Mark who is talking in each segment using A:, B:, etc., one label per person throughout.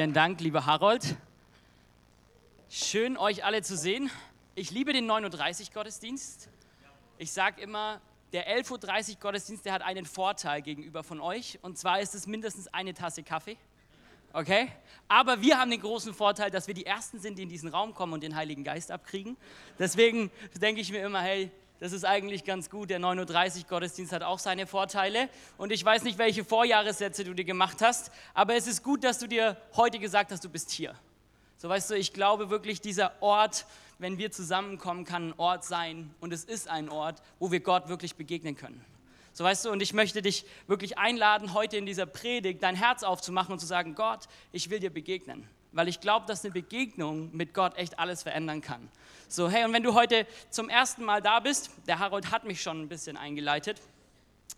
A: Vielen Dank, lieber Harold. Schön, euch alle zu sehen. Ich liebe den 9.30 Gottesdienst. Ich sage immer, der 11.30 Uhr Gottesdienst, der hat einen Vorteil gegenüber von euch. Und zwar ist es mindestens eine Tasse Kaffee. Okay? Aber wir haben den großen Vorteil, dass wir die Ersten sind, die in diesen Raum kommen und den Heiligen Geist abkriegen. Deswegen denke ich mir immer, hey, das ist eigentlich ganz gut. Der 9.30 Uhr Gottesdienst hat auch seine Vorteile. Und ich weiß nicht, welche Vorjahressätze du dir gemacht hast, aber es ist gut, dass du dir heute gesagt hast, du bist hier. So weißt du, ich glaube wirklich, dieser Ort, wenn wir zusammenkommen, kann ein Ort sein und es ist ein Ort, wo wir Gott wirklich begegnen können. So weißt du, und ich möchte dich wirklich einladen, heute in dieser Predigt dein Herz aufzumachen und zu sagen, Gott, ich will dir begegnen. Weil ich glaube, dass eine Begegnung mit Gott echt alles verändern kann. So, hey, und wenn du heute zum ersten Mal da bist, der Harold hat mich schon ein bisschen eingeleitet.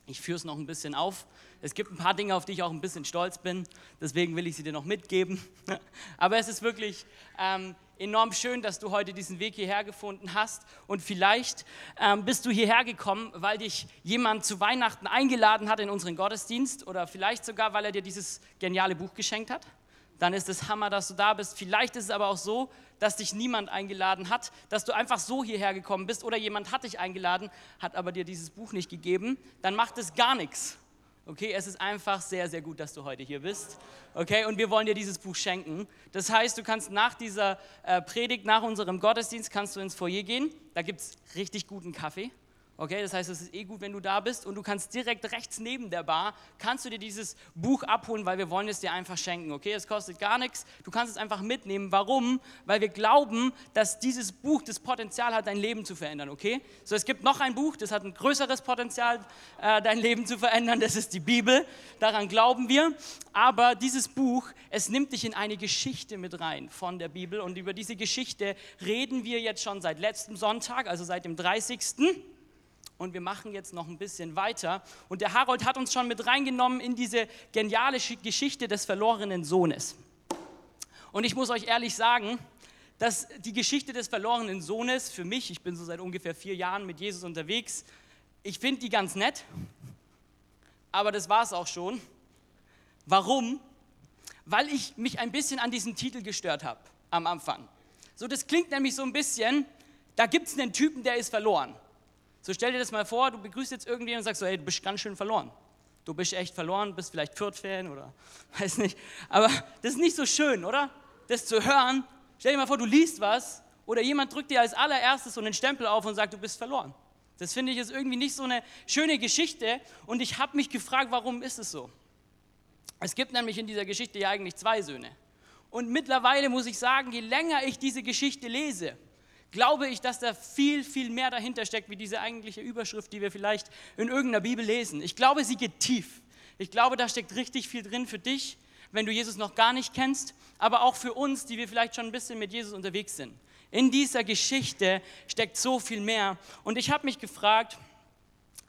A: Ich führe es noch ein bisschen auf. Es gibt ein paar Dinge, auf die ich auch ein bisschen stolz bin. Deswegen will ich sie dir noch mitgeben. Aber es ist wirklich ähm, enorm schön, dass du heute diesen Weg hierher gefunden hast. Und vielleicht ähm, bist du hierher gekommen, weil dich jemand zu Weihnachten eingeladen hat in unseren Gottesdienst oder vielleicht sogar, weil er dir dieses geniale Buch geschenkt hat. Dann ist es Hammer, dass du da bist. Vielleicht ist es aber auch so, dass dich niemand eingeladen hat, dass du einfach so hierher gekommen bist oder jemand hat dich eingeladen, hat aber dir dieses Buch nicht gegeben. Dann macht es gar nichts Okay, es ist einfach sehr, sehr gut, dass du heute hier bist. Okay, und wir wollen dir dieses Buch schenken. Das heißt, du kannst nach dieser äh, Predigt, nach unserem Gottesdienst, kannst du ins Foyer gehen. Da gibt es richtig guten Kaffee. Okay, das heißt, es ist eh gut, wenn du da bist und du kannst direkt rechts neben der Bar, kannst du dir dieses Buch abholen, weil wir wollen es dir einfach schenken. Okay, es kostet gar nichts, du kannst es einfach mitnehmen. Warum? Weil wir glauben, dass dieses Buch das Potenzial hat, dein Leben zu verändern. Okay, so es gibt noch ein Buch, das hat ein größeres Potenzial, äh, dein Leben zu verändern. Das ist die Bibel. Daran glauben wir. Aber dieses Buch, es nimmt dich in eine Geschichte mit rein von der Bibel und über diese Geschichte reden wir jetzt schon seit letztem Sonntag, also seit dem 30 und wir machen jetzt noch ein bisschen weiter. Und der Harold hat uns schon mit reingenommen in diese geniale Geschichte des verlorenen Sohnes. Und ich muss euch ehrlich sagen, dass die Geschichte des verlorenen Sohnes für mich, ich bin so seit ungefähr vier Jahren mit Jesus unterwegs, ich finde die ganz nett, aber das war es auch schon. Warum? Weil ich mich ein bisschen an diesen Titel gestört habe am Anfang. So, das klingt nämlich so ein bisschen, da gibt es einen Typen, der ist verloren. So stell dir das mal vor, du begrüßt jetzt irgendwen und sagst so, hey, du bist ganz schön verloren. Du bist echt verloren, bist vielleicht Fürth-Fan oder weiß nicht. Aber das ist nicht so schön, oder? Das zu hören. Stell dir mal vor, du liest was oder jemand drückt dir als allererstes so einen Stempel auf und sagt, du bist verloren. Das finde ich ist irgendwie nicht so eine schöne Geschichte und ich habe mich gefragt, warum ist es so? Es gibt nämlich in dieser Geschichte ja eigentlich zwei Söhne. Und mittlerweile muss ich sagen, je länger ich diese Geschichte lese, glaube ich, dass da viel, viel mehr dahinter steckt, wie diese eigentliche Überschrift, die wir vielleicht in irgendeiner Bibel lesen. Ich glaube, sie geht tief. Ich glaube, da steckt richtig viel drin für dich, wenn du Jesus noch gar nicht kennst, aber auch für uns, die wir vielleicht schon ein bisschen mit Jesus unterwegs sind. In dieser Geschichte steckt so viel mehr. Und ich habe mich gefragt,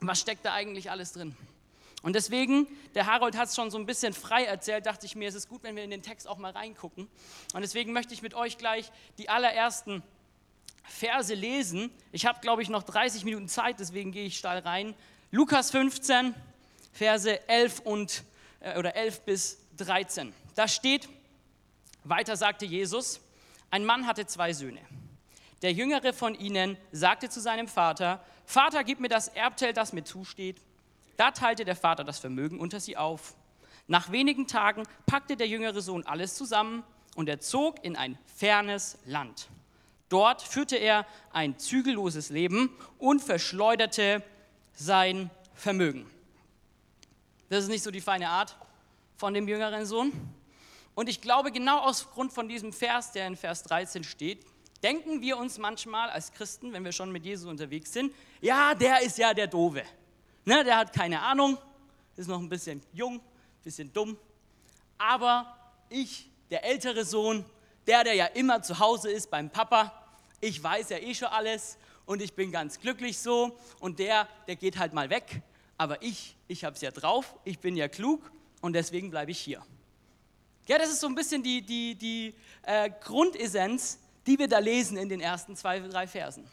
A: was steckt da eigentlich alles drin? Und deswegen, der Harold hat es schon so ein bisschen frei erzählt, dachte ich mir, es ist gut, wenn wir in den Text auch mal reingucken. Und deswegen möchte ich mit euch gleich die allerersten Verse lesen. Ich habe, glaube ich, noch 30 Minuten Zeit, deswegen gehe ich steil rein. Lukas 15, Verse 11, und, äh, oder 11 bis 13. Da steht, weiter sagte Jesus, ein Mann hatte zwei Söhne. Der jüngere von ihnen sagte zu seinem Vater, Vater, gib mir das Erbteil, das mir zusteht. Da teilte der Vater das Vermögen unter sie auf. Nach wenigen Tagen packte der jüngere Sohn alles zusammen und er zog in ein fernes Land. Dort führte er ein zügelloses Leben und verschleuderte sein Vermögen. Das ist nicht so die feine Art von dem jüngeren Sohn. Und ich glaube, genau aus Grund von diesem Vers, der in Vers 13 steht, denken wir uns manchmal als Christen, wenn wir schon mit Jesus unterwegs sind, ja, der ist ja der Dove. Ne, der hat keine Ahnung, ist noch ein bisschen jung, ein bisschen dumm. Aber ich, der ältere Sohn, der, der ja immer zu Hause ist beim Papa, ich weiß ja eh schon alles und ich bin ganz glücklich so und der, der geht halt mal weg, aber ich, ich habe es ja drauf, ich bin ja klug und deswegen bleibe ich hier. Ja, das ist so ein bisschen die, die, die äh, Grundessenz, die wir da lesen in den ersten zwei, drei Versen.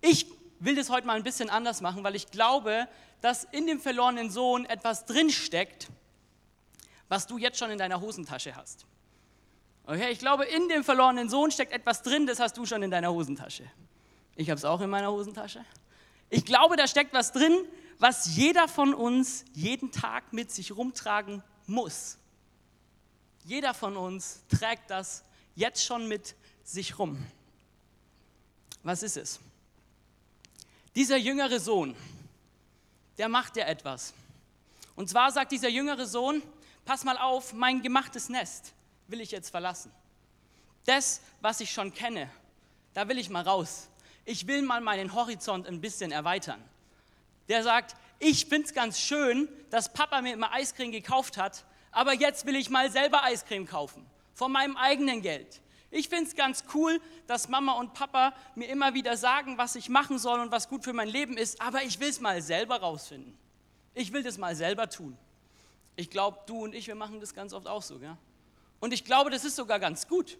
A: Ich will das heute mal ein bisschen anders machen, weil ich glaube, dass in dem verlorenen Sohn etwas drinsteckt, was du jetzt schon in deiner Hosentasche hast. Okay, ich glaube, in dem verlorenen Sohn steckt etwas drin, das hast du schon in deiner Hosentasche. Ich habe es auch in meiner Hosentasche. Ich glaube, da steckt was drin, was jeder von uns jeden Tag mit sich rumtragen muss. Jeder von uns trägt das jetzt schon mit sich rum. Was ist es? Dieser jüngere Sohn, der macht ja etwas. Und zwar sagt dieser jüngere Sohn, pass mal auf, mein gemachtes Nest will ich jetzt verlassen. Das, was ich schon kenne, da will ich mal raus. Ich will mal meinen Horizont ein bisschen erweitern. Der sagt, ich finde es ganz schön, dass Papa mir immer Eiscreme gekauft hat, aber jetzt will ich mal selber Eiscreme kaufen, von meinem eigenen Geld. Ich finde es ganz cool, dass Mama und Papa mir immer wieder sagen, was ich machen soll und was gut für mein Leben ist, aber ich will es mal selber rausfinden. Ich will das mal selber tun. Ich glaube, du und ich, wir machen das ganz oft auch so. Gell? Und ich glaube, das ist sogar ganz gut.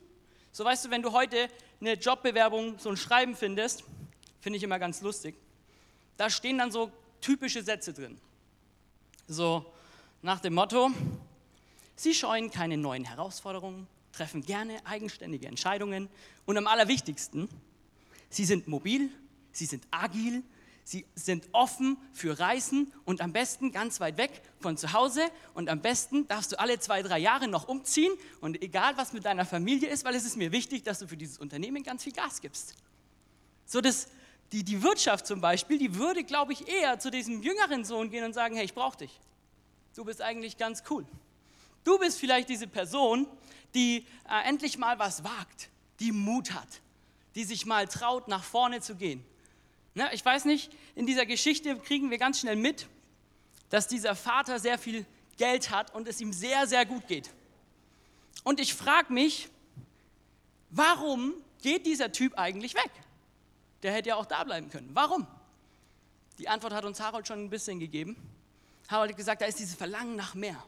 A: So weißt du, wenn du heute eine Jobbewerbung, so ein Schreiben findest, finde ich immer ganz lustig. Da stehen dann so typische Sätze drin. So nach dem Motto, Sie scheuen keine neuen Herausforderungen, treffen gerne eigenständige Entscheidungen und am allerwichtigsten, Sie sind mobil, Sie sind agil, Sie sind offen für Reisen und am besten ganz weit weg von zu Hause und am besten darfst du alle zwei, drei Jahre noch umziehen und egal was mit deiner Familie ist, weil es ist mir wichtig, dass du für dieses Unternehmen ganz viel Gas gibst. So dass die, die Wirtschaft zum Beispiel, die würde, glaube ich, eher zu diesem jüngeren Sohn gehen und sagen, hey, ich brauche dich. Du bist eigentlich ganz cool. Du bist vielleicht diese Person, die äh, endlich mal was wagt, die Mut hat, die sich mal traut, nach vorne zu gehen Ne, ich weiß nicht, in dieser Geschichte kriegen wir ganz schnell mit, dass dieser Vater sehr viel Geld hat und es ihm sehr, sehr gut geht. Und ich frage mich, warum geht dieser Typ eigentlich weg? Der hätte ja auch da bleiben können. Warum? Die Antwort hat uns Harold schon ein bisschen gegeben. Harold hat gesagt, da ist dieses Verlangen nach mehr.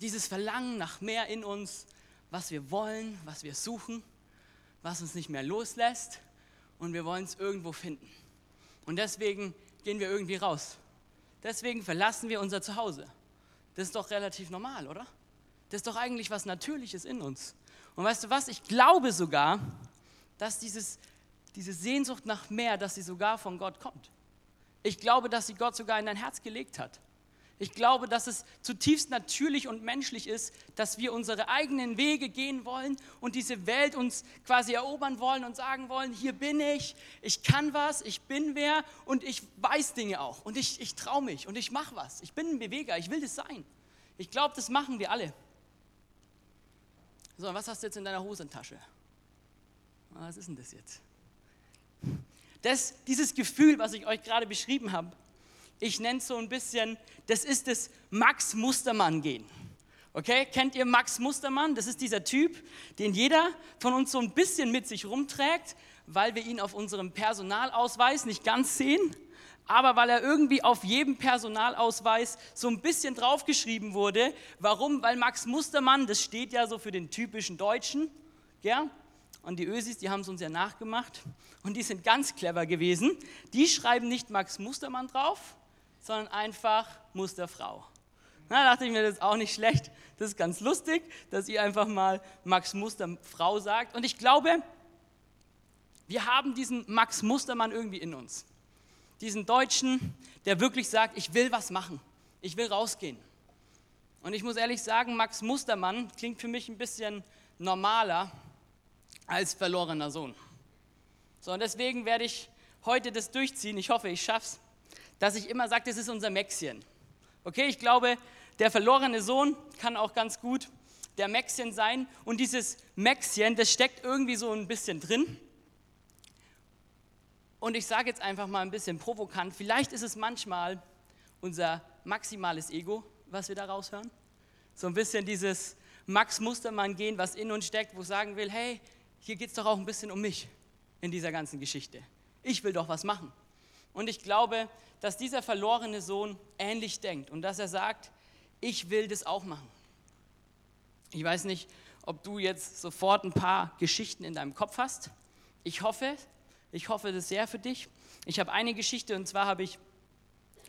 A: Dieses Verlangen nach mehr in uns, was wir wollen, was wir suchen, was uns nicht mehr loslässt und wir wollen es irgendwo finden. Und deswegen gehen wir irgendwie raus. Deswegen verlassen wir unser Zuhause. Das ist doch relativ normal, oder? Das ist doch eigentlich was Natürliches in uns. Und weißt du was? Ich glaube sogar, dass dieses, diese Sehnsucht nach mehr, dass sie sogar von Gott kommt. Ich glaube, dass sie Gott sogar in dein Herz gelegt hat. Ich glaube, dass es zutiefst natürlich und menschlich ist, dass wir unsere eigenen Wege gehen wollen und diese Welt uns quasi erobern wollen und sagen wollen, hier bin ich, ich kann was, ich bin wer und ich weiß Dinge auch und ich, ich traue mich und ich mache was. Ich bin ein Beweger, ich will das sein. Ich glaube, das machen wir alle. So, was hast du jetzt in deiner Hosentasche? Was ist denn das jetzt? Das, dieses Gefühl, was ich euch gerade beschrieben habe, ich nenne es so ein bisschen, das ist das Max Mustermann-Gehen. Okay, kennt ihr Max Mustermann? Das ist dieser Typ, den jeder von uns so ein bisschen mit sich rumträgt, weil wir ihn auf unserem Personalausweis nicht ganz sehen, aber weil er irgendwie auf jedem Personalausweis so ein bisschen draufgeschrieben wurde. Warum? Weil Max Mustermann, das steht ja so für den typischen Deutschen, ja? Und die Ösis, die haben es uns ja nachgemacht und die sind ganz clever gewesen. Die schreiben nicht Max Mustermann drauf, sondern einfach Musterfrau. Na, dachte ich mir, das ist auch nicht schlecht. Das ist ganz lustig, dass ihr einfach mal Max Musterfrau sagt. Und ich glaube, wir haben diesen Max Mustermann irgendwie in uns. Diesen Deutschen, der wirklich sagt, ich will was machen. Ich will rausgehen. Und ich muss ehrlich sagen, Max Mustermann klingt für mich ein bisschen normaler als verlorener Sohn. So, und deswegen werde ich heute das durchziehen. Ich hoffe, ich schaffe es dass ich immer sage, das ist unser Mäxchen. Okay, ich glaube, der verlorene Sohn kann auch ganz gut der Mäxchen sein. Und dieses Mäxchen, das steckt irgendwie so ein bisschen drin. Und ich sage jetzt einfach mal ein bisschen provokant, vielleicht ist es manchmal unser maximales Ego, was wir da raushören. So ein bisschen dieses Max Mustermann gehen, was in uns steckt, wo sagen will, hey, hier geht es doch auch ein bisschen um mich in dieser ganzen Geschichte. Ich will doch was machen. Und ich glaube, dass dieser verlorene Sohn ähnlich denkt und dass er sagt, ich will das auch machen. Ich weiß nicht, ob du jetzt sofort ein paar Geschichten in deinem Kopf hast. Ich hoffe, ich hoffe das sehr für dich. Ich habe eine Geschichte und zwar habe ich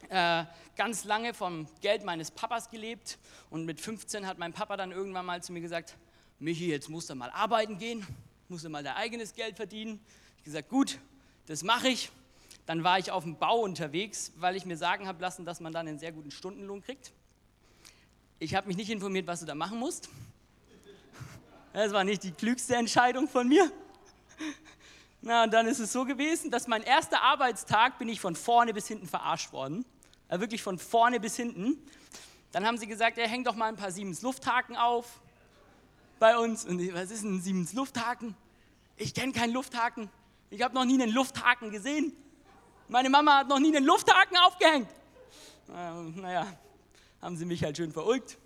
A: äh, ganz lange vom Geld meines Papas gelebt und mit 15 hat mein Papa dann irgendwann mal zu mir gesagt, Michi, jetzt musst du mal arbeiten gehen, musst du mal dein eigenes Geld verdienen. Ich gesagt, gut, das mache ich. Dann war ich auf dem Bau unterwegs, weil ich mir sagen habe lassen, dass man dann einen sehr guten Stundenlohn kriegt. Ich habe mich nicht informiert, was du da machen musst. Das war nicht die klügste Entscheidung von mir. Na, und dann ist es so gewesen, dass mein erster Arbeitstag bin ich von vorne bis hinten verarscht worden. Also wirklich von vorne bis hinten. Dann haben sie gesagt, er hängt doch mal ein paar Siemens Lufthaken auf bei uns. Und ich, was ist ein Siemens Lufthaken? Ich kenne keinen Lufthaken. Ich habe noch nie einen Lufthaken gesehen. Meine Mama hat noch nie einen Lufthaken aufgehängt. Naja, haben sie mich halt schön verulgt.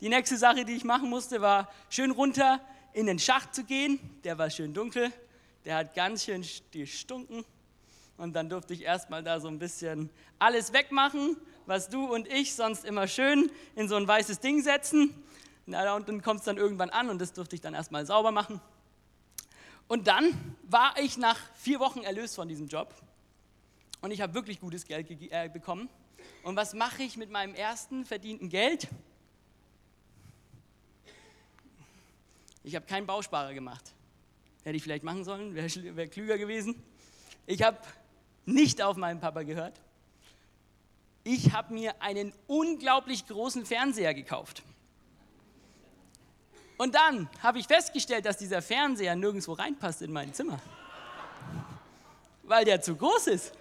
A: Die nächste Sache, die ich machen musste, war schön runter in den Schacht zu gehen. Der war schön dunkel, der hat ganz schön gestunken. Und dann durfte ich erstmal da so ein bisschen alles wegmachen, was du und ich sonst immer schön in so ein weißes Ding setzen. Na, und dann kommt es dann irgendwann an und das durfte ich dann erstmal sauber machen. Und dann war ich nach vier Wochen erlöst von diesem Job und ich habe wirklich gutes Geld äh, bekommen. Und was mache ich mit meinem ersten verdienten Geld? Ich habe keinen Bausparer gemacht. Hätte ich vielleicht machen sollen, wäre wär klüger gewesen. Ich habe nicht auf meinen Papa gehört. Ich habe mir einen unglaublich großen Fernseher gekauft. Und dann habe ich festgestellt, dass dieser Fernseher nirgendwo reinpasst in mein Zimmer. Weil der zu groß ist.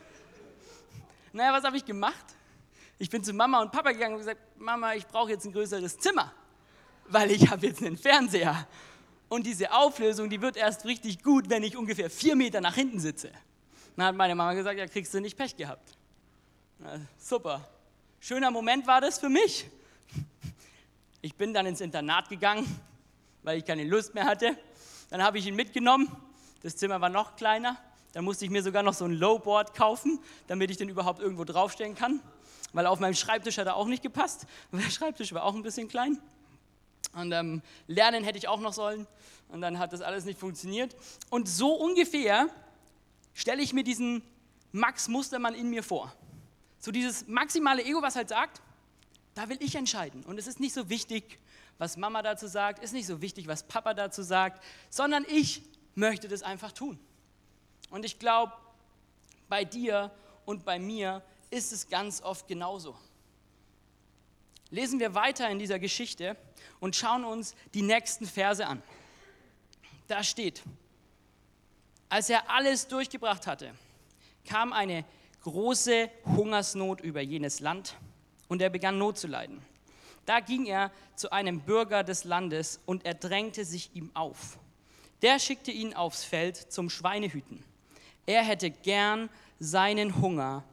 A: Naja, was habe ich gemacht? Ich bin zu Mama und Papa gegangen und gesagt, Mama, ich brauche jetzt ein größeres Zimmer, weil ich habe jetzt einen Fernseher. Und diese Auflösung, die wird erst richtig gut, wenn ich ungefähr vier Meter nach hinten sitze. Dann hat meine Mama gesagt, ja, kriegst du nicht Pech gehabt. Na, super. Schöner Moment war das für mich. Ich bin dann ins Internat gegangen, weil ich keine Lust mehr hatte. Dann habe ich ihn mitgenommen. Das Zimmer war noch kleiner. Dann musste ich mir sogar noch so ein Lowboard kaufen, damit ich den überhaupt irgendwo draufstellen kann. Weil auf meinem Schreibtisch hat er auch nicht gepasst. Der Schreibtisch war auch ein bisschen klein. Und ähm, lernen hätte ich auch noch sollen. Und dann hat das alles nicht funktioniert. Und so ungefähr stelle ich mir diesen Max Mustermann in mir vor. So dieses maximale Ego, was halt sagt, da will ich entscheiden. Und es ist nicht so wichtig, was Mama dazu sagt, ist nicht so wichtig, was Papa dazu sagt, sondern ich möchte das einfach tun. Und ich glaube, bei dir und bei mir ist es ganz oft genauso. Lesen wir weiter in dieser Geschichte und schauen uns die nächsten Verse an. Da steht, als er alles durchgebracht hatte, kam eine große Hungersnot über jenes Land und er begann Not zu leiden. Da ging er zu einem Bürger des Landes und er drängte sich ihm auf. Der schickte ihn aufs Feld zum Schweinehüten. Er hätte gern seinen Hunger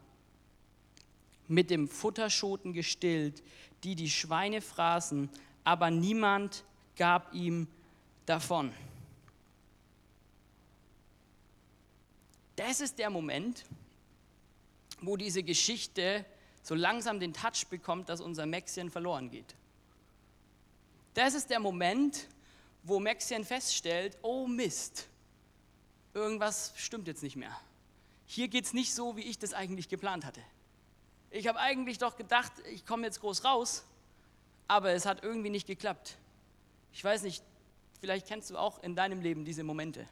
A: mit dem Futterschoten gestillt, die die Schweine fraßen, aber niemand gab ihm davon. Das ist der Moment, wo diese Geschichte so langsam den Touch bekommt, dass unser Maxien verloren geht. Das ist der Moment, wo Maxien feststellt, oh Mist, irgendwas stimmt jetzt nicht mehr. Hier geht es nicht so, wie ich das eigentlich geplant hatte. Ich habe eigentlich doch gedacht, ich komme jetzt groß raus, aber es hat irgendwie nicht geklappt. Ich weiß nicht, vielleicht kennst du auch in deinem Leben diese Momente,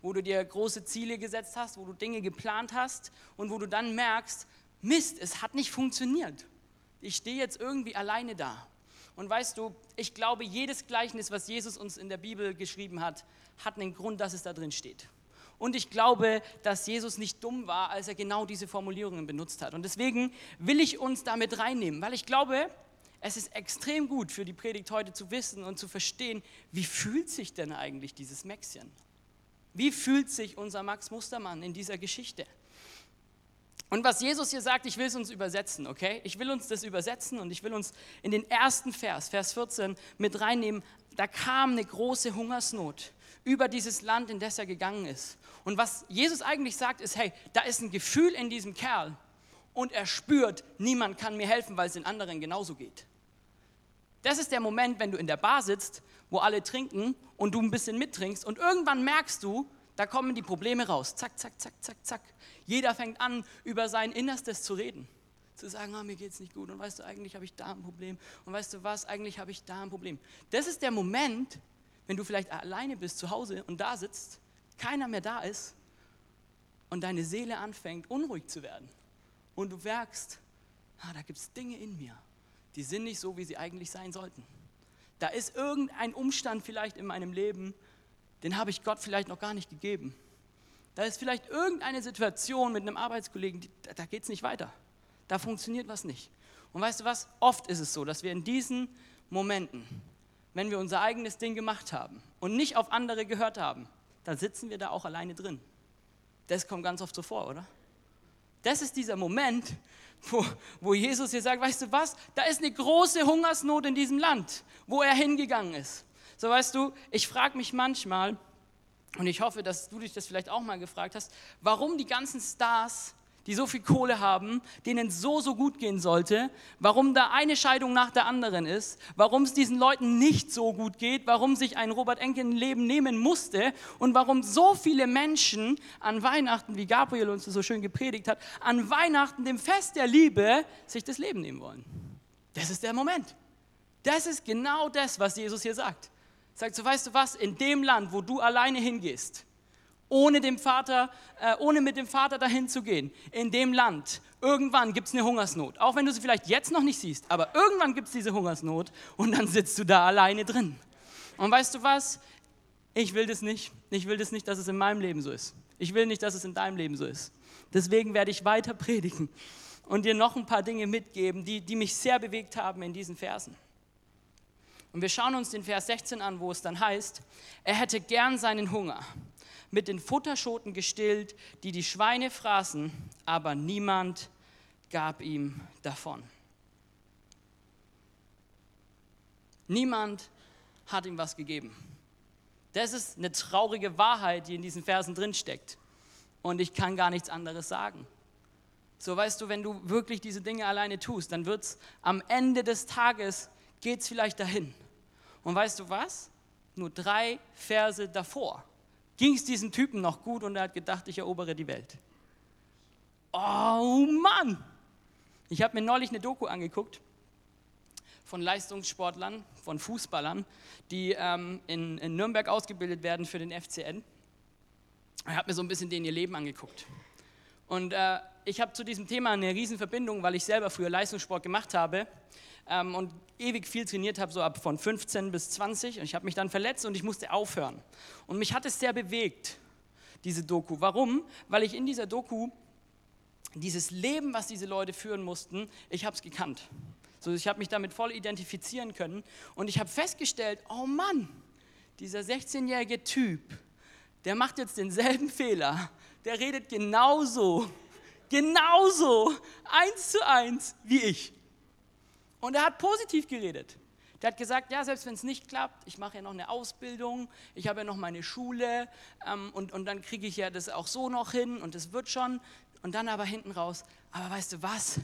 A: wo du dir große Ziele gesetzt hast, wo du Dinge geplant hast und wo du dann merkst, Mist, es hat nicht funktioniert. Ich stehe jetzt irgendwie alleine da. Und weißt du, ich glaube, jedes Gleichnis, was Jesus uns in der Bibel geschrieben hat, hat einen Grund, dass es da drin steht. Und ich glaube, dass Jesus nicht dumm war, als er genau diese Formulierungen benutzt hat. Und deswegen will ich uns damit reinnehmen, weil ich glaube, es ist extrem gut für die Predigt heute zu wissen und zu verstehen, wie fühlt sich denn eigentlich dieses Maxchen? Wie fühlt sich unser Max Mustermann in dieser Geschichte? Und was Jesus hier sagt, ich will es uns übersetzen, okay? Ich will uns das übersetzen und ich will uns in den ersten Vers, Vers 14, mit reinnehmen. Da kam eine große Hungersnot über dieses Land, in das er gegangen ist. Und was Jesus eigentlich sagt, ist, hey, da ist ein Gefühl in diesem Kerl und er spürt, niemand kann mir helfen, weil es den anderen genauso geht. Das ist der Moment, wenn du in der Bar sitzt, wo alle trinken und du ein bisschen mittrinkst und irgendwann merkst du, da kommen die Probleme raus. Zack, zack, zack, zack, zack. Jeder fängt an, über sein Innerstes zu reden. zu sagen, oh, mir geht es nicht gut und weißt du, eigentlich habe ich da ein Problem und weißt du was, eigentlich habe ich da ein Problem. Das ist der Moment, wenn du vielleicht alleine bist zu Hause und da sitzt, keiner mehr da ist und deine Seele anfängt unruhig zu werden und du merkst, ah, da gibt es Dinge in mir, die sind nicht so, wie sie eigentlich sein sollten. Da ist irgendein Umstand vielleicht in meinem Leben, den habe ich Gott vielleicht noch gar nicht gegeben. Da ist vielleicht irgendeine Situation mit einem Arbeitskollegen, die, da geht es nicht weiter. Da funktioniert was nicht. Und weißt du was? Oft ist es so, dass wir in diesen Momenten, wenn wir unser eigenes Ding gemacht haben und nicht auf andere gehört haben, dann sitzen wir da auch alleine drin. Das kommt ganz oft so vor, oder? Das ist dieser Moment, wo, wo Jesus hier sagt, weißt du was, da ist eine große Hungersnot in diesem Land, wo er hingegangen ist. So weißt du, ich frage mich manchmal, und ich hoffe, dass du dich das vielleicht auch mal gefragt hast, warum die ganzen Stars die so viel Kohle haben, denen so, so gut gehen sollte, warum da eine Scheidung nach der anderen ist, warum es diesen Leuten nicht so gut geht, warum sich ein Robert Enke ein Leben nehmen musste und warum so viele Menschen an Weihnachten, wie Gabriel uns so schön gepredigt hat, an Weihnachten, dem Fest der Liebe, sich das Leben nehmen wollen. Das ist der Moment. Das ist genau das, was Jesus hier sagt. Sagt so, weißt du was, in dem Land, wo du alleine hingehst, ohne, dem Vater, äh, ohne mit dem Vater dahin zu gehen, in dem Land. Irgendwann gibt es eine Hungersnot. Auch wenn du sie vielleicht jetzt noch nicht siehst, aber irgendwann gibt es diese Hungersnot und dann sitzt du da alleine drin. Und weißt du was? Ich will das nicht. Ich will das nicht, dass es in meinem Leben so ist. Ich will nicht, dass es in deinem Leben so ist. Deswegen werde ich weiter predigen und dir noch ein paar Dinge mitgeben, die, die mich sehr bewegt haben in diesen Versen. Und wir schauen uns den Vers 16 an, wo es dann heißt, er hätte gern seinen Hunger mit den Futterschoten gestillt, die die Schweine fraßen, aber niemand gab ihm davon. Niemand hat ihm was gegeben. Das ist eine traurige Wahrheit, die in diesen Versen drinsteckt. Und ich kann gar nichts anderes sagen. So weißt du, wenn du wirklich diese Dinge alleine tust, dann wird es am Ende des Tages, geht es vielleicht dahin. Und weißt du was? Nur drei Verse davor ging es diesem Typen noch gut und er hat gedacht, ich erobere die Welt. Oh Mann! Ich habe mir neulich eine Doku angeguckt von Leistungssportlern, von Fußballern, die ähm, in, in, Nürnberg ausgebildet werden für den FCN. Ich habe mir so ein bisschen denen ihr Leben angeguckt. Und äh, ich habe zu diesem Thema eine Riesenverbindung, weil ich selber früher Leistungssport gemacht habe ähm, und ewig viel trainiert habe, so ab von 15 bis 20. Und ich habe mich dann verletzt und ich musste aufhören. Und mich hat es sehr bewegt, diese Doku. Warum? Weil ich in dieser Doku dieses Leben, was diese Leute führen mussten, ich habe es gekannt. So, ich habe mich damit voll identifizieren können und ich habe festgestellt, oh Mann, dieser 16-jährige Typ, der macht jetzt denselben Fehler, der redet genauso, genauso, eins zu eins wie ich. Und er hat positiv geredet. Der hat gesagt, ja, selbst wenn es nicht klappt, ich mache ja noch eine Ausbildung, ich habe ja noch meine Schule ähm, und, und dann kriege ich ja das auch so noch hin und es wird schon. Und dann aber hinten raus, aber weißt du was,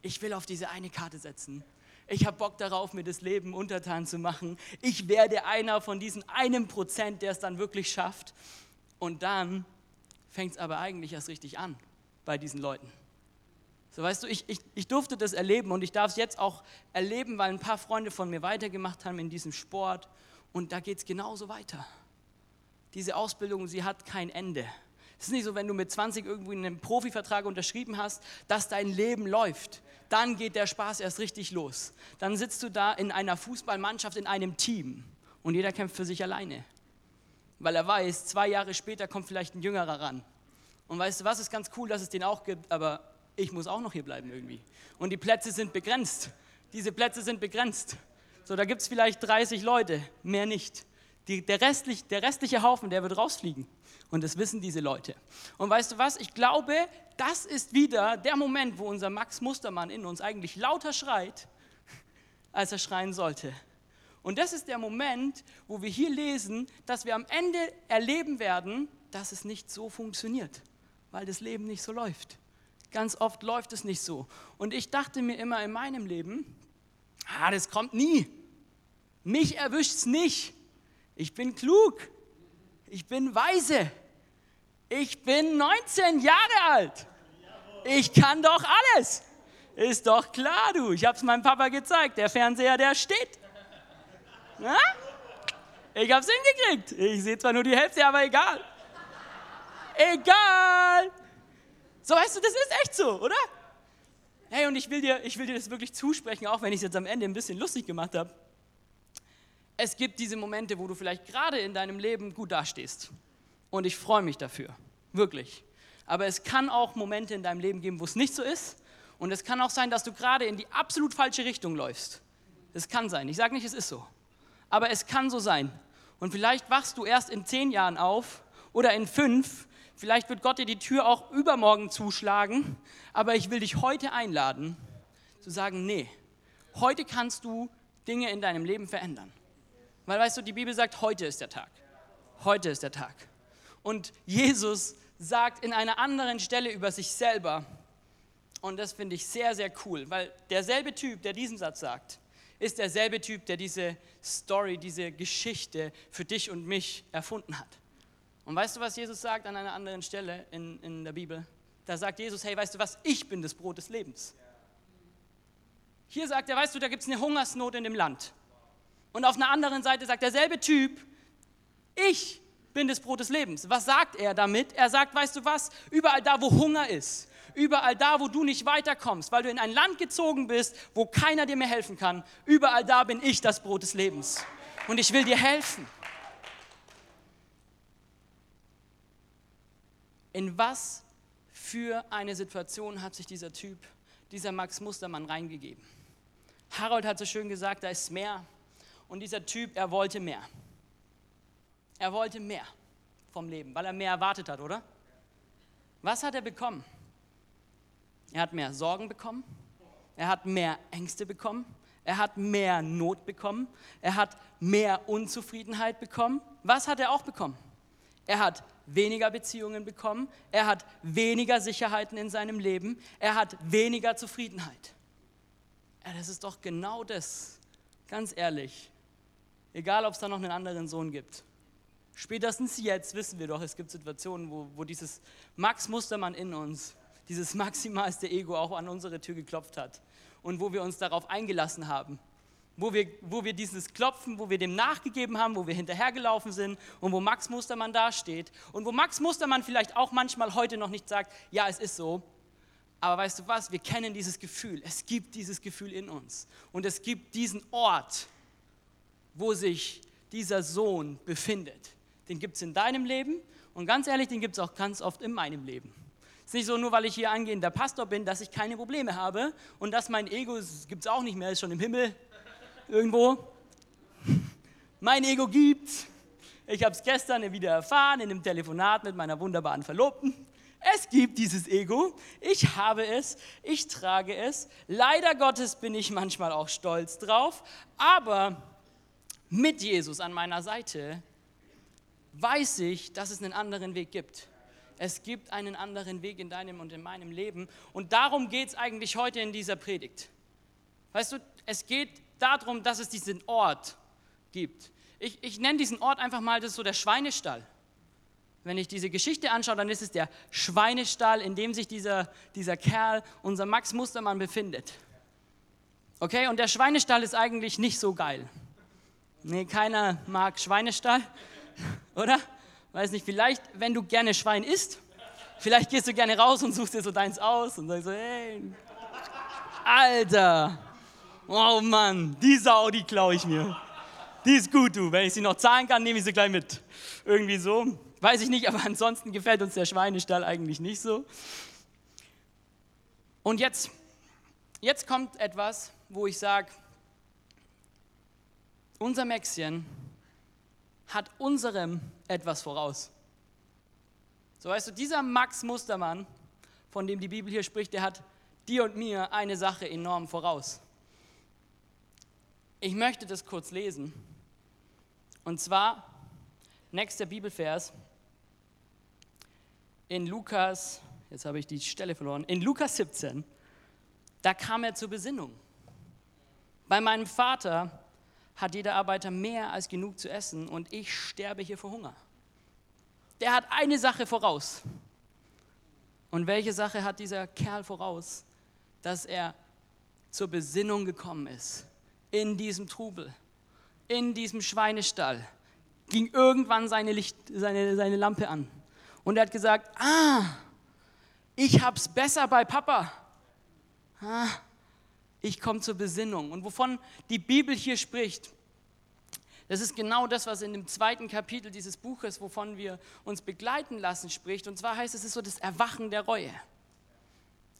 A: ich will auf diese eine Karte setzen. Ich habe Bock darauf, mir das Leben untertan zu machen. Ich werde einer von diesen einem Prozent, der es dann wirklich schafft. Und dann fängt es aber eigentlich erst richtig an bei diesen Leuten. So weißt du, ich, ich, ich durfte das erleben und ich darf es jetzt auch erleben, weil ein paar Freunde von mir weitergemacht haben in diesem Sport und da geht es genauso weiter. Diese Ausbildung, sie hat kein Ende. Es ist nicht so, wenn du mit 20 irgendwo in einem Profivertrag unterschrieben hast, dass dein Leben läuft. Dann geht der Spaß erst richtig los. Dann sitzt du da in einer Fußballmannschaft, in einem Team und jeder kämpft für sich alleine. Weil er weiß, zwei Jahre später kommt vielleicht ein Jüngerer ran. Und weißt du was, ist ganz cool, dass es den auch gibt, aber ich muss auch noch hier bleiben irgendwie. Und die Plätze sind begrenzt. Diese Plätze sind begrenzt. So, da gibt es vielleicht 30 Leute, mehr nicht. Die, der, restlich, der restliche Haufen, der wird rausfliegen. Und das wissen diese Leute. Und weißt du was? Ich glaube, das ist wieder der Moment, wo unser Max Mustermann in uns eigentlich lauter schreit, als er schreien sollte. Und das ist der Moment, wo wir hier lesen, dass wir am Ende erleben werden, dass es nicht so funktioniert, weil das Leben nicht so läuft. Ganz oft läuft es nicht so. Und ich dachte mir immer in meinem Leben, ah, das kommt nie. Mich erwischt es nicht. Ich bin klug. Ich bin weise. Ich bin 19 Jahre alt. Ich kann doch alles. Ist doch klar, du. Ich hab's meinem Papa gezeigt. Der Fernseher, der steht. Na? Ich hab's hingekriegt. Ich sehe zwar nur die Hälfte, aber egal. Egal. So, weißt du, das ist echt so, oder? Hey, und ich will dir, ich will dir das wirklich zusprechen, auch wenn ich es jetzt am Ende ein bisschen lustig gemacht habe. Es gibt diese Momente, wo du vielleicht gerade in deinem Leben gut dastehst. Und ich freue mich dafür. Wirklich. Aber es kann auch Momente in deinem Leben geben, wo es nicht so ist. Und es kann auch sein, dass du gerade in die absolut falsche Richtung läufst. Das kann sein. Ich sage nicht, es ist so. Aber es kann so sein. Und vielleicht wachst du erst in zehn Jahren auf oder in fünf Vielleicht wird Gott dir die Tür auch übermorgen zuschlagen, aber ich will dich heute einladen, zu sagen, nee, heute kannst du Dinge in deinem Leben verändern. Weil weißt du, die Bibel sagt, heute ist der Tag. Heute ist der Tag. Und Jesus sagt in einer anderen Stelle über sich selber, und das finde ich sehr, sehr cool, weil derselbe Typ, der diesen Satz sagt, ist derselbe Typ, der diese Story, diese Geschichte für dich und mich erfunden hat. Und weißt du, was Jesus sagt an einer anderen Stelle in, in der Bibel? Da sagt Jesus, hey, weißt du was, ich bin das Brot des Lebens. Hier sagt er, weißt du, da gibt es eine Hungersnot in dem Land. Und auf einer anderen Seite sagt derselbe Typ, ich bin das Brot des Lebens. Was sagt er damit? Er sagt, weißt du was, überall da, wo Hunger ist, überall da, wo du nicht weiterkommst, weil du in ein Land gezogen bist, wo keiner dir mehr helfen kann, überall da bin ich das Brot des Lebens. Und ich will dir helfen. In was für eine Situation hat sich dieser Typ, dieser Max Mustermann reingegeben? Harold hat so schön gesagt, da ist mehr. Und dieser Typ, er wollte mehr. Er wollte mehr vom Leben, weil er mehr erwartet hat, oder? Was hat er bekommen? Er hat mehr Sorgen bekommen. Er hat mehr Ängste bekommen. Er hat mehr Not bekommen. Er hat mehr Unzufriedenheit bekommen. Was hat er auch bekommen? Er hat weniger Beziehungen bekommen, er hat weniger Sicherheiten in seinem Leben, er hat weniger Zufriedenheit. Ja, das ist doch genau das, ganz ehrlich. Egal, ob es da noch einen anderen Sohn gibt. Spätestens jetzt wissen wir doch, es gibt Situationen, wo, wo dieses Max Mustermann in uns, dieses maximalste Ego auch an unsere Tür geklopft hat und wo wir uns darauf eingelassen haben wo wir, wo wir dieses Klopfen, wo wir dem nachgegeben haben, wo wir hinterhergelaufen sind und wo Max Mustermann dasteht und wo Max Mustermann vielleicht auch manchmal heute noch nicht sagt, ja, es ist so. Aber weißt du was, wir kennen dieses Gefühl. Es gibt dieses Gefühl in uns. Und es gibt diesen Ort, wo sich dieser Sohn befindet. Den gibt es in deinem Leben und ganz ehrlich, den gibt es auch ganz oft in meinem Leben. Es ist nicht so, nur weil ich hier angehender Pastor bin, dass ich keine Probleme habe und dass mein Ego, gibt es auch nicht mehr, ist schon im Himmel, irgendwo. Mein Ego gibt's. Ich habe es gestern wieder erfahren in einem Telefonat mit meiner wunderbaren Verlobten. Es gibt dieses Ego. Ich habe es. Ich trage es. Leider Gottes bin ich manchmal auch stolz drauf. Aber mit Jesus an meiner Seite weiß ich, dass es einen anderen Weg gibt. Es gibt einen anderen Weg in deinem und in meinem Leben. Und darum geht es eigentlich heute in dieser Predigt. Weißt du, es geht darum, dass es diesen Ort gibt. Ich, ich nenne diesen Ort einfach mal, das ist so der Schweinestall. Wenn ich diese Geschichte anschaue, dann ist es der Schweinestall, in dem sich dieser, dieser Kerl, unser Max Mustermann, befindet. Okay, und der Schweinestall ist eigentlich nicht so geil. Nee, keiner mag Schweinestall, oder? Weiß nicht, vielleicht, wenn du gerne Schwein isst, vielleicht gehst du gerne raus und suchst dir so deins aus und sagst so, hey, Alter, Oh Mann, die Sau, die klaue ich mir. Die ist gut, du. Wenn ich sie noch zahlen kann, nehme ich sie gleich mit. Irgendwie so. Weiß ich nicht, aber ansonsten gefällt uns der Schweinestall eigentlich nicht so. Und jetzt, jetzt kommt etwas, wo ich sage, unser Maxchen hat unserem etwas voraus. So weißt du, dieser Max Mustermann, von dem die Bibel hier spricht, der hat dir und mir eine Sache enorm voraus. Ich möchte das kurz lesen. Und zwar, nächster Bibelvers, in Lukas, jetzt habe ich die Stelle verloren, in Lukas 17, da kam er zur Besinnung. Bei meinem Vater hat jeder Arbeiter mehr als genug zu essen und ich sterbe hier vor Hunger. Der hat eine Sache voraus. Und welche Sache hat dieser Kerl voraus? Dass er zur Besinnung gekommen ist, in diesem Trubel, in diesem Schweinestall, ging irgendwann seine, Licht, seine, seine Lampe an. Und er hat gesagt, ah, ich hab's besser bei Papa. Ah, ich komme zur Besinnung. Und wovon die Bibel hier spricht, das ist genau das, was in dem zweiten Kapitel dieses Buches, wovon wir uns begleiten lassen, spricht. Und zwar heißt es, es ist so das Erwachen der Reue.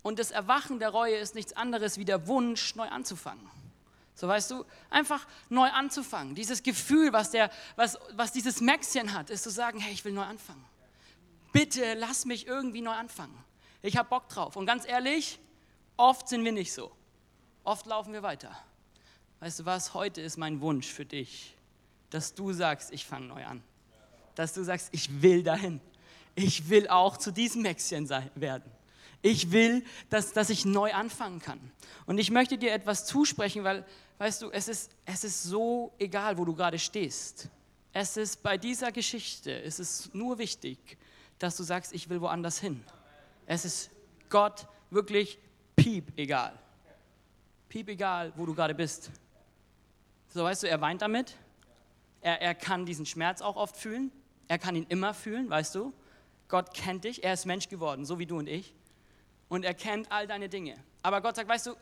A: Und das Erwachen der Reue ist nichts anderes wie der Wunsch, neu anzufangen. So weißt du, einfach neu anzufangen. Dieses Gefühl, was, der, was, was dieses Maxchen hat, ist zu sagen, hey, ich will neu anfangen. Bitte lass mich irgendwie neu anfangen. Ich habe Bock drauf. Und ganz ehrlich, oft sind wir nicht so. Oft laufen wir weiter. Weißt du was, heute ist mein Wunsch für dich, dass du sagst, ich fange neu an. Dass du sagst, ich will dahin. Ich will auch zu diesem Mäxchen sein, werden. Ich will, dass, dass ich neu anfangen kann. Und ich möchte dir etwas zusprechen, weil, weißt du, es ist, es ist so egal, wo du gerade stehst. Es ist bei dieser Geschichte, es ist nur wichtig, dass du sagst, ich will woanders hin. Es ist Gott wirklich piep egal. Piep egal, wo du gerade bist. So weißt du, er weint damit, er, er kann diesen Schmerz auch oft fühlen. Er kann ihn immer fühlen, weißt du. Gott kennt dich, er ist Mensch geworden, so wie du und ich. Und er kennt all deine Dinge. Aber Gott sagt, weißt du,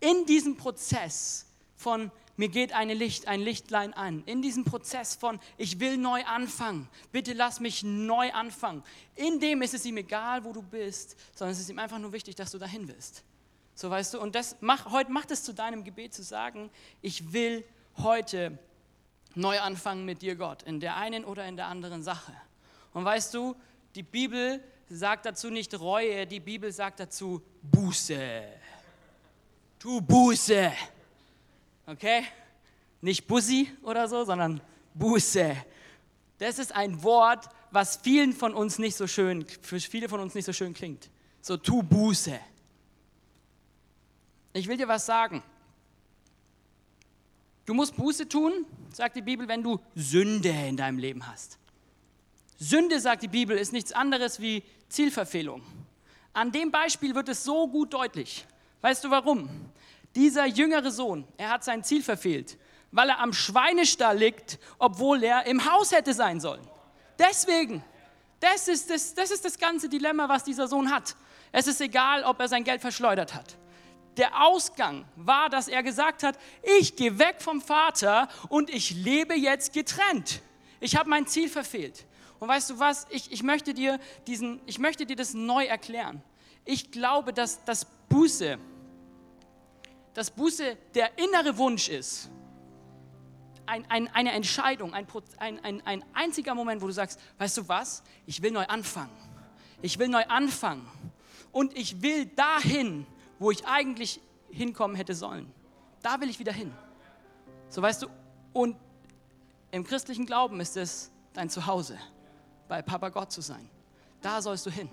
A: in diesem Prozess von mir geht eine Licht, ein Lichtlein an, in diesem Prozess von ich will neu anfangen, bitte lass mich neu anfangen, in dem ist es ihm egal, wo du bist, sondern es ist ihm einfach nur wichtig, dass du dahin willst. So weißt du, und das mach, heute macht es zu deinem Gebet zu sagen, ich will heute neu anfangen mit dir, Gott, in der einen oder in der anderen Sache. Und weißt du, die Bibel sagt dazu nicht Reue, die Bibel sagt dazu Buße. Tu Buße. Okay? Nicht Bussi oder so, sondern Buße. Das ist ein Wort, was vielen von uns nicht so schön, für viele von uns nicht so schön klingt. So, tu Buße. Ich will dir was sagen. Du musst Buße tun, sagt die Bibel, wenn du Sünde in deinem Leben hast. Sünde, sagt die Bibel, ist nichts anderes wie Zielverfehlung. An dem Beispiel wird es so gut deutlich. Weißt du warum? Dieser jüngere Sohn, er hat sein Ziel verfehlt, weil er am Schweinestall liegt, obwohl er im Haus hätte sein sollen. Deswegen, das ist das, das ist das ganze Dilemma, was dieser Sohn hat. Es ist egal, ob er sein Geld verschleudert hat der Ausgang war, dass er gesagt hat, ich gehe weg vom Vater und ich lebe jetzt getrennt. Ich habe mein Ziel verfehlt. Und weißt du was, ich, ich, möchte dir diesen, ich möchte dir das neu erklären. Ich glaube, dass das Buße, dass Buße der innere Wunsch ist. Ein, ein, eine Entscheidung, ein, ein, ein einziger Moment, wo du sagst, weißt du was, ich will neu anfangen. Ich will neu anfangen. Und ich will dahin, wo ich eigentlich hinkommen hätte sollen. Da will ich wieder hin. So weißt du, und im christlichen Glauben ist es dein Zuhause, bei Papa Gott zu sein. Da sollst du hin.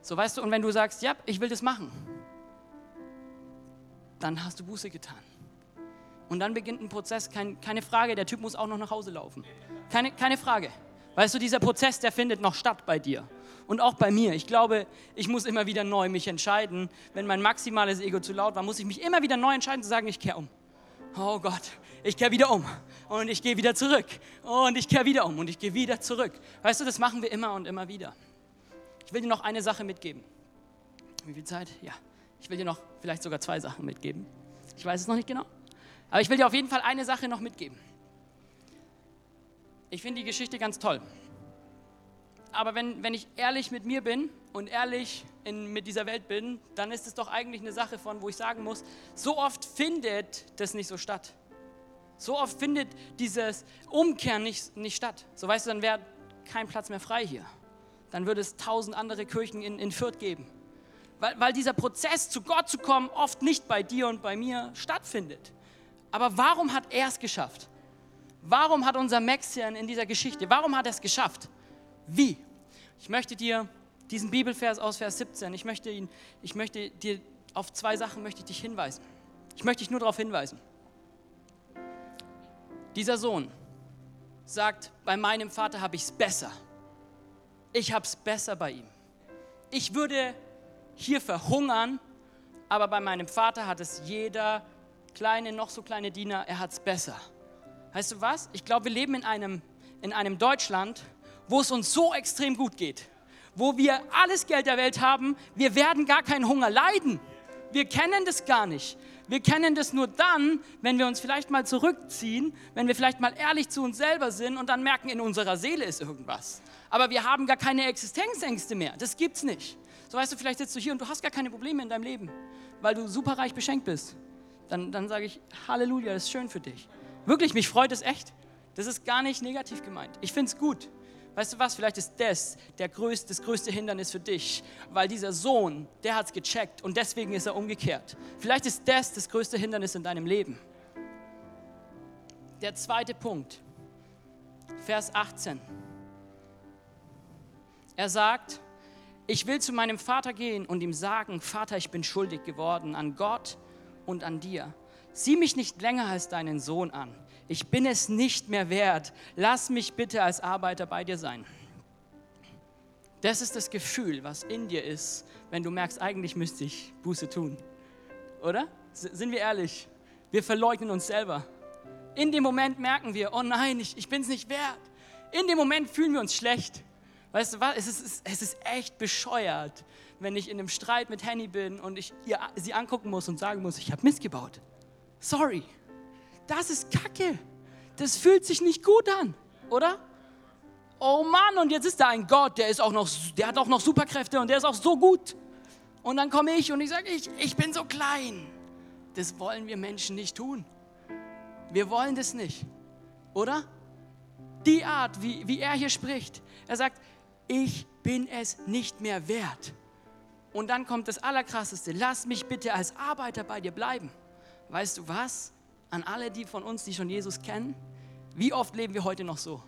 A: So weißt du, und wenn du sagst, ja, ich will das machen, dann hast du Buße getan. Und dann beginnt ein Prozess, kein, keine Frage, der Typ muss auch noch nach Hause laufen. Keine, keine Frage. Weißt du, dieser Prozess, der findet noch statt bei dir und auch bei mir. Ich glaube, ich muss immer wieder neu mich entscheiden. Wenn mein maximales Ego zu laut war, muss ich mich immer wieder neu entscheiden zu sagen, ich kehre um. Oh Gott, ich kehre wieder um und ich gehe wieder zurück und ich kehre wieder um und ich gehe wieder zurück. Weißt du, das machen wir immer und immer wieder. Ich will dir noch eine Sache mitgeben. Wie viel Zeit? Ja. Ich will dir noch vielleicht sogar zwei Sachen mitgeben. Ich weiß es noch nicht genau. Aber ich will dir auf jeden Fall eine Sache noch mitgeben. Ich finde die Geschichte ganz toll aber wenn, wenn ich ehrlich mit mir bin und ehrlich in, mit dieser Welt bin, dann ist es doch eigentlich eine Sache von, wo ich sagen muss, so oft findet das nicht so statt. So oft findet dieses Umkehren nicht, nicht statt. So weißt du, dann wäre kein Platz mehr frei hier. Dann würde es tausend andere Kirchen in, in Fürth geben. Weil, weil dieser Prozess, zu Gott zu kommen, oft nicht bei dir und bei mir stattfindet. Aber warum hat er es geschafft? Warum hat unser Maxian in dieser Geschichte, warum hat er es geschafft? Wie? Ich möchte dir diesen Bibelvers aus Vers 17, ich möchte, ihn, ich möchte dir auf zwei Sachen möchte ich dich hinweisen. Ich möchte dich nur darauf hinweisen. Dieser Sohn sagt, bei meinem Vater habe ich es besser. Ich habe es besser bei ihm. Ich würde hier verhungern aber bei meinem Vater hat es jeder kleine, noch so kleine Diener, er hat es besser. Weißt du was? Ich glaube, wir leben in einem, in einem Deutschland, wo es uns so extrem gut geht, wo wir alles Geld der Welt haben, wir werden gar keinen Hunger leiden. Wir kennen das gar nicht. Wir kennen das nur dann, wenn wir uns vielleicht mal zurückziehen, wenn wir vielleicht mal ehrlich zu uns selber sind und dann merken, in unserer Seele ist irgendwas. Aber wir haben gar keine Existenzängste mehr. Das gibt's nicht. So weißt du, vielleicht sitzt du hier und du hast gar keine Probleme in deinem Leben, weil du superreich beschenkt bist. Dann, dann sage ich, Halleluja, das ist schön für dich. Wirklich, mich freut es echt. Das ist gar nicht negativ gemeint. Ich finde es gut. Weißt du was, vielleicht ist das der größte, das größte Hindernis für dich, weil dieser Sohn, der hat es gecheckt und deswegen ist er umgekehrt. Vielleicht ist das das größte Hindernis in deinem Leben. Der zweite Punkt, Vers 18. Er sagt, ich will zu meinem Vater gehen und ihm sagen, Vater, ich bin schuldig geworden an Gott und an dir. Sieh mich nicht länger als deinen Sohn an ich bin es nicht mehr wert, lass mich bitte als Arbeiter bei dir sein. Das ist das Gefühl, was in dir ist, wenn du merkst, eigentlich müsste ich Buße tun. Oder? Sind wir ehrlich? Wir verleugnen uns selber. In dem Moment merken wir, oh nein, ich, ich bin es nicht wert. In dem Moment fühlen wir uns schlecht. Weißt du was? Es ist, es ist echt bescheuert, wenn ich in einem Streit mit Henny bin und ich ihr, sie angucken muss und sagen muss, ich habe Mist gebaut. Sorry das ist Kacke. Das fühlt sich nicht gut an, oder? Oh Mann, und jetzt ist da ein Gott, der ist auch noch, der hat auch noch Superkräfte und der ist auch so gut. Und dann komme ich und ich sage, ich, ich bin so klein. Das wollen wir Menschen nicht tun. Wir wollen das nicht, oder? Die Art, wie, wie er hier spricht. Er sagt, ich bin es nicht mehr wert. Und dann kommt das Allerkrasseste, lass mich bitte als Arbeiter bei dir bleiben. Weißt du was? An alle die von uns, die schon Jesus kennen, wie oft leben wir heute noch so?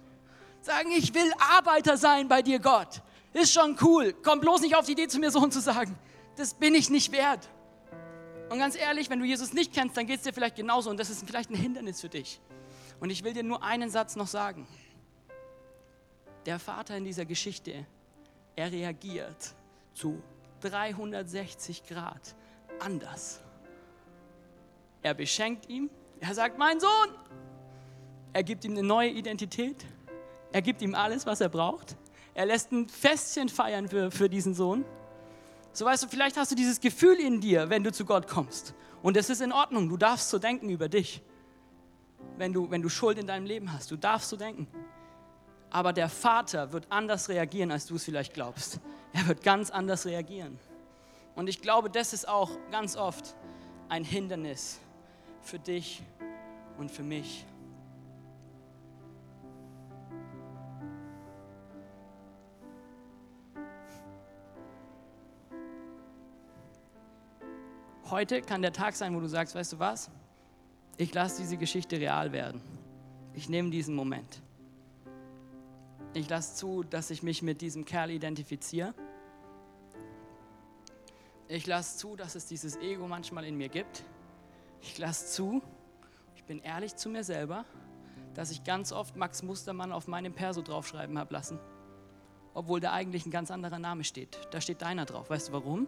A: Sagen, ich will Arbeiter sein bei dir, Gott. Ist schon cool. Komm bloß nicht auf die Idee, zu mir so zu sagen. Das bin ich nicht wert. Und ganz ehrlich, wenn du Jesus nicht kennst, dann geht es dir vielleicht genauso und das ist vielleicht ein Hindernis für dich. Und ich will dir nur einen Satz noch sagen. Der Vater in dieser Geschichte, er reagiert zu 360 Grad anders. Er beschenkt ihn, er sagt, mein Sohn. Er gibt ihm eine neue Identität. Er gibt ihm alles, was er braucht. Er lässt ein Festchen feiern für, für diesen Sohn. So weißt du, vielleicht hast du dieses Gefühl in dir, wenn du zu Gott kommst. Und es ist in Ordnung. Du darfst so denken über dich. Wenn du, wenn du Schuld in deinem Leben hast. Du darfst so denken. Aber der Vater wird anders reagieren, als du es vielleicht glaubst. Er wird ganz anders reagieren. Und ich glaube, das ist auch ganz oft ein Hindernis für dich und für mich. Heute kann der Tag sein, wo du sagst, weißt du was? Ich lasse diese Geschichte real werden. Ich nehme diesen Moment. Ich lasse zu, dass ich mich mit diesem Kerl identifiziere. Ich lasse zu, dass es dieses Ego manchmal in mir gibt. Ich lasse zu, ich bin ehrlich zu mir selber, dass ich ganz oft Max Mustermann auf meinem Perso draufschreiben habe lassen, obwohl da eigentlich ein ganz anderer Name steht. Da steht deiner drauf. Weißt du warum?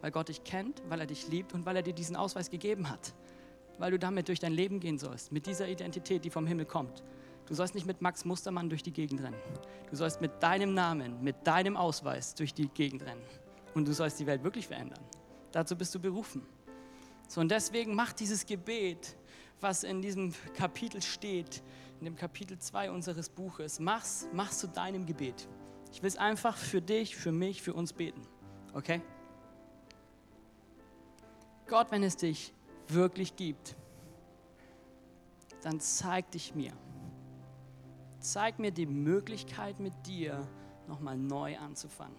A: Weil Gott dich kennt, weil er dich liebt und weil er dir diesen Ausweis gegeben hat. Weil du damit durch dein Leben gehen sollst, mit dieser Identität, die vom Himmel kommt. Du sollst nicht mit Max Mustermann durch die Gegend rennen. Du sollst mit deinem Namen, mit deinem Ausweis durch die Gegend rennen. Und du sollst die Welt wirklich verändern. Dazu bist du berufen. So, und deswegen mach dieses Gebet, was in diesem Kapitel steht, in dem Kapitel 2 unseres Buches, mach's, mach's zu deinem Gebet. Ich will es einfach für dich, für mich, für uns beten. Okay? Gott, wenn es dich wirklich gibt, dann zeig dich mir. Zeig mir die Möglichkeit mit dir nochmal neu anzufangen.